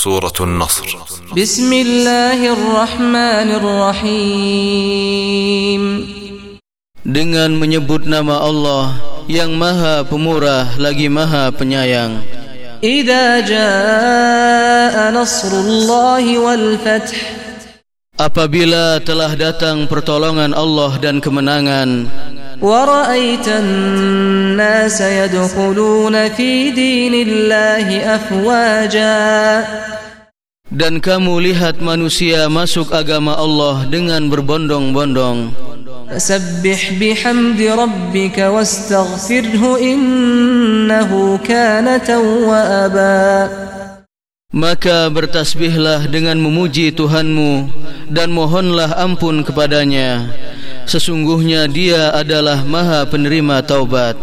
سورة النصر بسم الله الرحمن الرحيم Dengan menyebut nama Allah yang maha pemurah lagi maha penyayang إذا جاء نصر الله والفتح Apabila telah datang pertolongan Allah dan kemenangan ورأيت الناس يدخلون في دين الله أفواجا Dan kamu lihat manusia masuk agama Allah dengan berbondong-bondong فسبح بحمد ربك واستغفره إنه كان توابا Maka bertasbihlah dengan memuji Tuhanmu dan mohonlah ampun kepadanya. Sesungguhnya dia adalah maha penerima taubat.